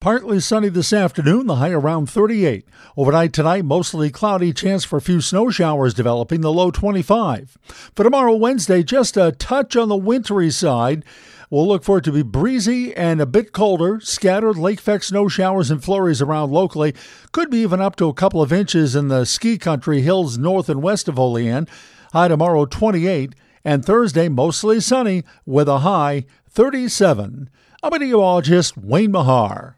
Partly sunny this afternoon, the high around 38. Overnight tonight, mostly cloudy, chance for a few snow showers developing, the low 25. For tomorrow, Wednesday, just a touch on the wintry side. We'll look for it to be breezy and a bit colder. Scattered lake effect snow showers and flurries around locally. Could be even up to a couple of inches in the ski country hills north and west of Olean. High tomorrow 28. And Thursday, mostly sunny with a high 37. I'm meteorologist Wayne Mahar.